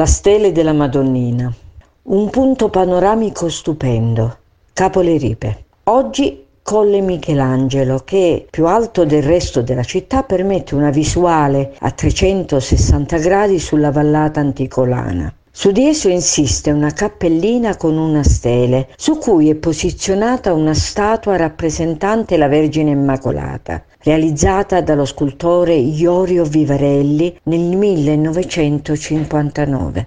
La stele della Madonnina. Un punto panoramico stupendo. Capo le Ripe. Oggi Colle Michelangelo che più alto del resto della città permette una visuale a 360 gradi sulla vallata anticolana. Su di esso insiste una cappellina con una stele, su cui è posizionata una statua rappresentante la Vergine Immacolata, realizzata dallo scultore Iorio Vivarelli nel 1959.